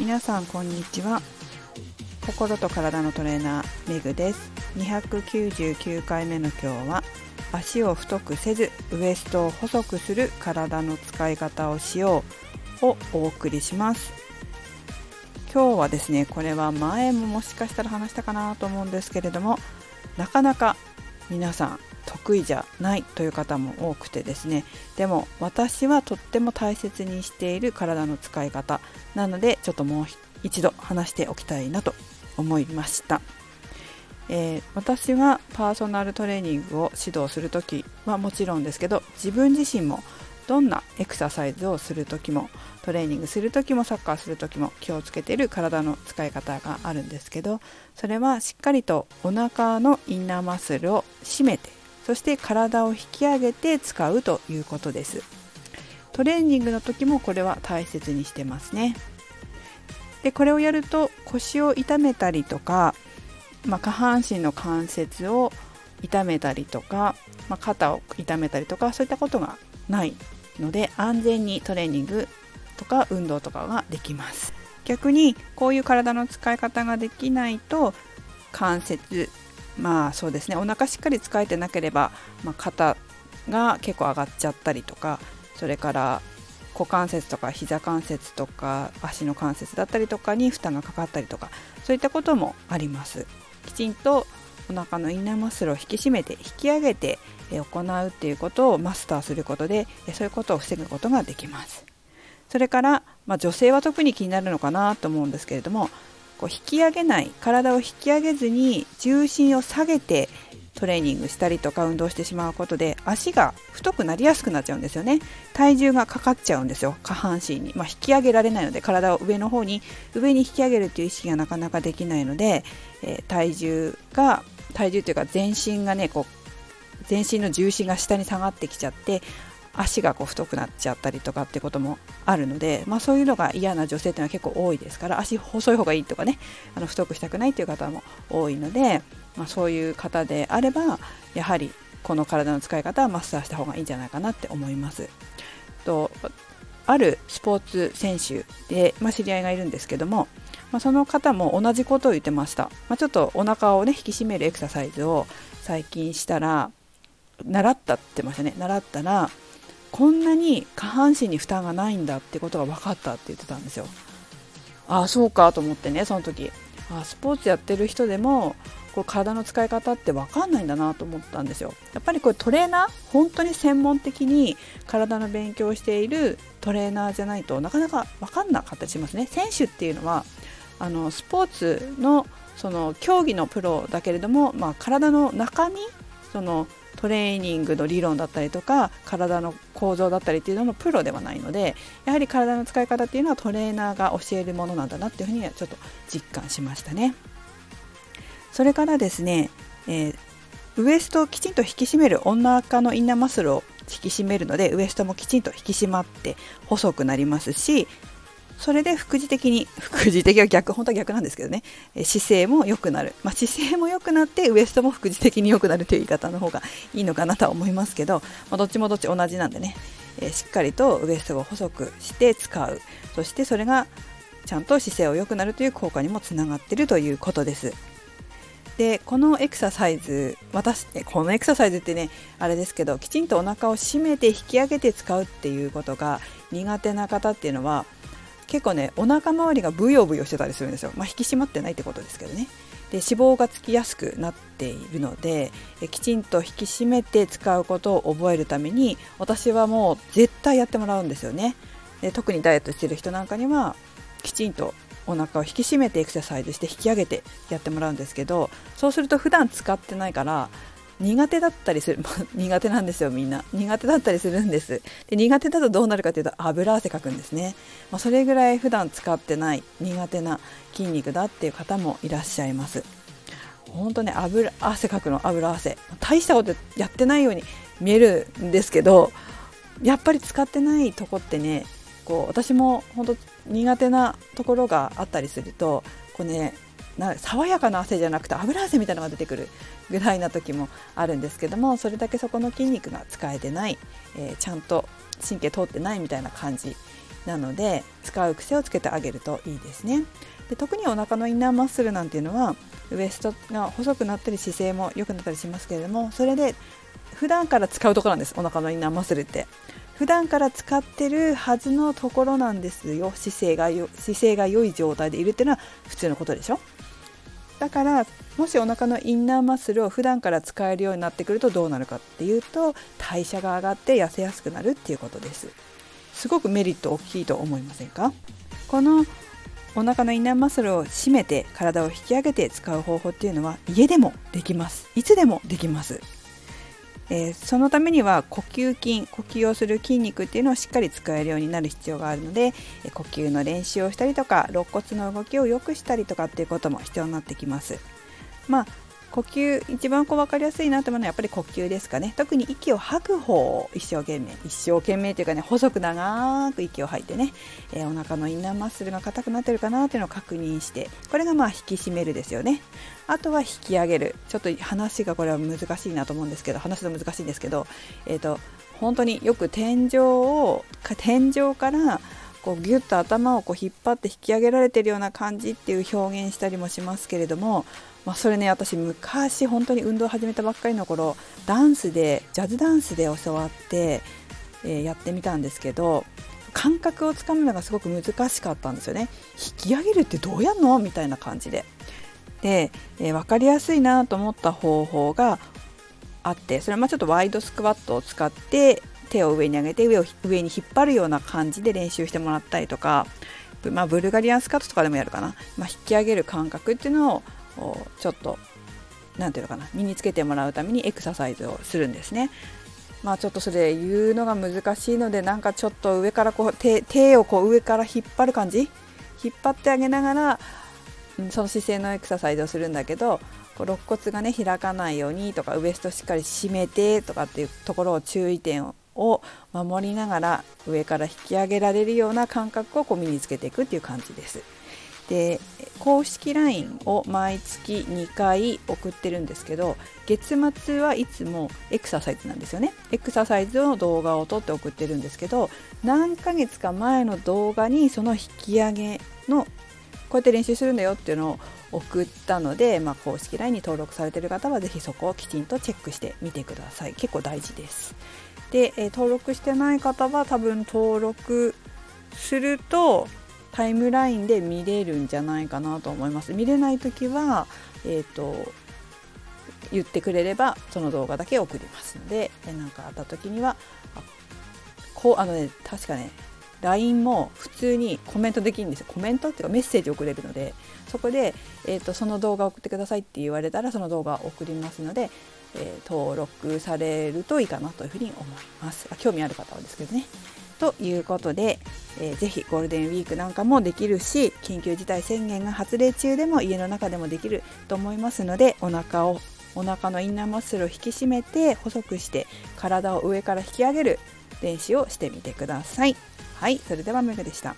皆さんこんにちは。心と体のトレーナーメグです。299回目の今日は足を太くせずウエストを細くする体の使い方をしようをお送りします。今日はですねこれは前ももしかしたら話したかなと思うんですけれどもなかなか皆さん得意じゃないという方も多くてですね。でも私はとっても大切にしている体の使い方。なのでちょっともう一度話しておきたいなと思いました、えー、私はパーソナルトレーニングを指導する時はもちろんですけど自分自身もどんなエクササイズをする時もトレーニングする時もサッカーする時も気をつけてる体の使い方があるんですけどそれはしっかりとお腹のインナーマッスルを締めてそして体を引き上げて使うということです。トレーニングの時もこれは大切にしてますね。でこれをやると腰を痛めたりとか、まあ、下半身の関節を痛めたりとか、まあ、肩を痛めたりとかそういったことがないので安全にトレーニングとか運動とかができます。逆にこういう体の使い方ができないと関節まあそうですね。お腹しっかり使えてなければ、まあ、肩が結構上がっちゃったりとかそれから股関節とか膝関節とか足の関節だったりとかに負担がかかったりとかそういったこともあります。きちんとお腹のインナーマッスルを引き締めて引き上げて行うっていうことをマスターすることでそういうことを防ぐことができます。それから、まあ、女性は特に気になるのかなと思うんですけれどもこう引き上げない体を引き上げずに重心を下げてトレーニングしたりとか運動してしまうことで足が太くなりやすくなっちゃうんですよね。体重がかかっちゃうんですよ。下半身に、まあ、引き上げられないので体を上の方に上に引き上げるっていう意識がなかなかできないので、えー、体重が体重というか全身がねこう全身の重心が下に下がってきちゃって足がこう太くなっちゃったりとかってこともあるので、まあ、そういうのが嫌な女性っていうのは結構多いですから足細い方がいいとかねあの太くしたくないっていう方も多いので、まあ、そういう方であればやはりこの体の使い方はマスターした方がいいんじゃないかなって思います。とあるスポーツ選手で、まあ、知り合いがいるんですけども、まあ、その方も同じことを言ってました、まあ、ちょっとお腹をね引き締めるエクササイズを最近したら習ったって言ってましたね習ったらこんなに下半身に負担がないんだってことが分かったって言ってたんですよ。ああそうかと思ってねその時あスポーツやってる人でもこう体の使い方って分かんないんだなと思ったんですよ。やっぱりこれトレーナー本当に専門的に体の勉強をしているトレーナーじゃないとなかなか分かんなかったりしますね。選手っていうのはあのスポーツのその競技のプロだけれども、まあ、体の中身そのトレーニングの理論だったりとか体の構造だったりっていうののプロではないのでやはり体の使い方っていうのはトレーナーが教えるものなんだなっていうふうにはちょっと実感しましたね。それからですね、えー、ウエストをきちんと引き締めるお腹のインナーマッスルを引き締めるのでウエストもきちんと引き締まって細くなりますしそれで副次的に 副次的は逆本当は逆なんですけどね。姿勢も良くなる、まあ、姿勢も良くなってウエストも副次的に良くなるという言い方の方がいいのかなとは思いますけど、まあ、どっちもどっち同じなんでね、えー、しっかりとウエストを細くして使う。そしてそれがちゃんと姿勢を良くなるという効果にもつながっているということです。でこのエクササイズ私このエクササイズってねあれですけどきちんとお腹を締めて引き上げて使うっていうことが苦手な方っていうのは結構ねお腹周りがブヨブヨしてたりするんですよ、まあ、引き締まってないってことですけどね。で脂肪がつきやすくなっているのでえきちんと引き締めて使うことを覚えるために私はもう絶対やってもらうんですよね。で特にダイエットしてる人なんかにはきちんとお腹を引き締めてエクササイズして引き上げてやってもらうんですけどそうすると普段使ってないから苦手だったりする、まあ、苦手なんですよみんな。苦手だったりするんです。で苦手だとどうなるかというと油汗かくんですね、まあ、それぐらい普段使ってない苦手な筋肉だっていう方もいらっしゃいます。本当ね油汗かくの油汗。大したことやってないように見えるんですけどやっぱり使ってないとこってねこう私も本当苦手なところがあったりするとこうねな爽やかな汗じゃなくて油汗みたいなのが出てくるぐらいな時もあるんですけどもそれだけそこの筋肉が使えてない、えー、ちゃんと神経通ってないみたいな感じなので使う癖をつけてあげるといいですね。で特にお腹のインナーマッスルなんていうのはウエストが細くなったり姿勢も良くなったりしますけれどもそれで普段から使うところなんですお腹のインナーマッスルって。普段から使ってるはずのところなんですよ。姿勢がよ姿勢が良い状態でいるっていうのは普通のことでしょ。だからもしお腹のインナーマッスルを普段から使えるようになってくるとどうなるかっていうと代謝が上がって痩せやすくなるっていうことです。すごくメリット大きいと思いませんか？このお腹のインナーマッスルを締めて体を引き上げて使う方法っていうのは家でもできます。いつでもできます。えー、そのためには呼吸筋呼吸をする筋肉っていうのをしっかり使えるようになる必要があるので、え呼吸の練習をしたりとか肋骨の動きを良くしたりとかっていうことも必要になってきます。まあ呼吸一番こう分かりやすいなと思うのはやっぱり呼吸ですかね。特に息を吐く方を一生懸命一生懸命というかね細く長く息を吐いてね、えー、お腹のインナーマッスルが硬くなってるかなっていうのを確認してこれがまあ引き締めるですよね。あとは引き上げる。ちょっと話がこれは難しいなと思うんですけど話すの難しいんですけどえっ、ー、と本当によく天井を天井からこうギュッと頭をこう引っ張って引き上げられてるような感じっていう表現したりもしますけれどもまあ、それね私昔本当に運動を始めたばっかりの頃ダンスでジャズダンスで教わって、えー、やってみたんですけど感覚をつかむのがすごく難しかったんですよね。引き上げるってどうやんの？みたいな感じで。で、えー、分かりやすいなと思った方法があってそれはまあちょっとワイドスクワットを使って手を上に上げて上を上に引っ張るような感じで練習してもらったりとか、まあ、ブルガリアンスカットとかでもやるかな、まあ、引き上げる感覚っていうのをちょっと何ていうのかな。身につけてもらうためにエクササイズをするんですね。まあちょっとそれ言うのが難しいのでなんかちょっと上からこう手手をこう上から引っ張る感じ？引っ張ってあげながらその姿勢のエクササイズをするんだけどこう肋骨がね開かないようにとかウエストしっかり締めてとかっていうところを注意点をを守りながら上から引き上げられるような感覚をこう身につけていくっていう感じです。で公式 LINE を毎月2回送ってるんですけど月末はいつもエクササイズなんですよね。エクササイズの動画を撮って送ってるんですけど何ヶ月か前の動画にその引き上げのこうやって練習するんだよっていうのを送ったので、まあ、公式 LINE に登録されてる方は是非そこをきちんとチェックしてみてください。結構大事です。で、え、登録してない方は多分登録するとタイムラインで見れるんじゃないかなと思います。見れない時は、えーと、言ってくれればその動画だけ送りますので何かあった時にはこうあのね確かね LINE も普通にコメントできるんですよ。コメントっていうかメッセージ送れるのでそこで、えーと、その動画送ってくださいって言われたらその動画送りますので、えー、登録されるといいかなというふうに思います興味ある方はですけどねということで、えー、ぜひゴールデンウィークなんかもできるし緊急事態宣言が発令中でも家の中でもできると思いますのでお腹をお腹のインナーマッスルを引き締めて細くして体を上から引き上げる練習をしてみてください。はい、それではメグでした。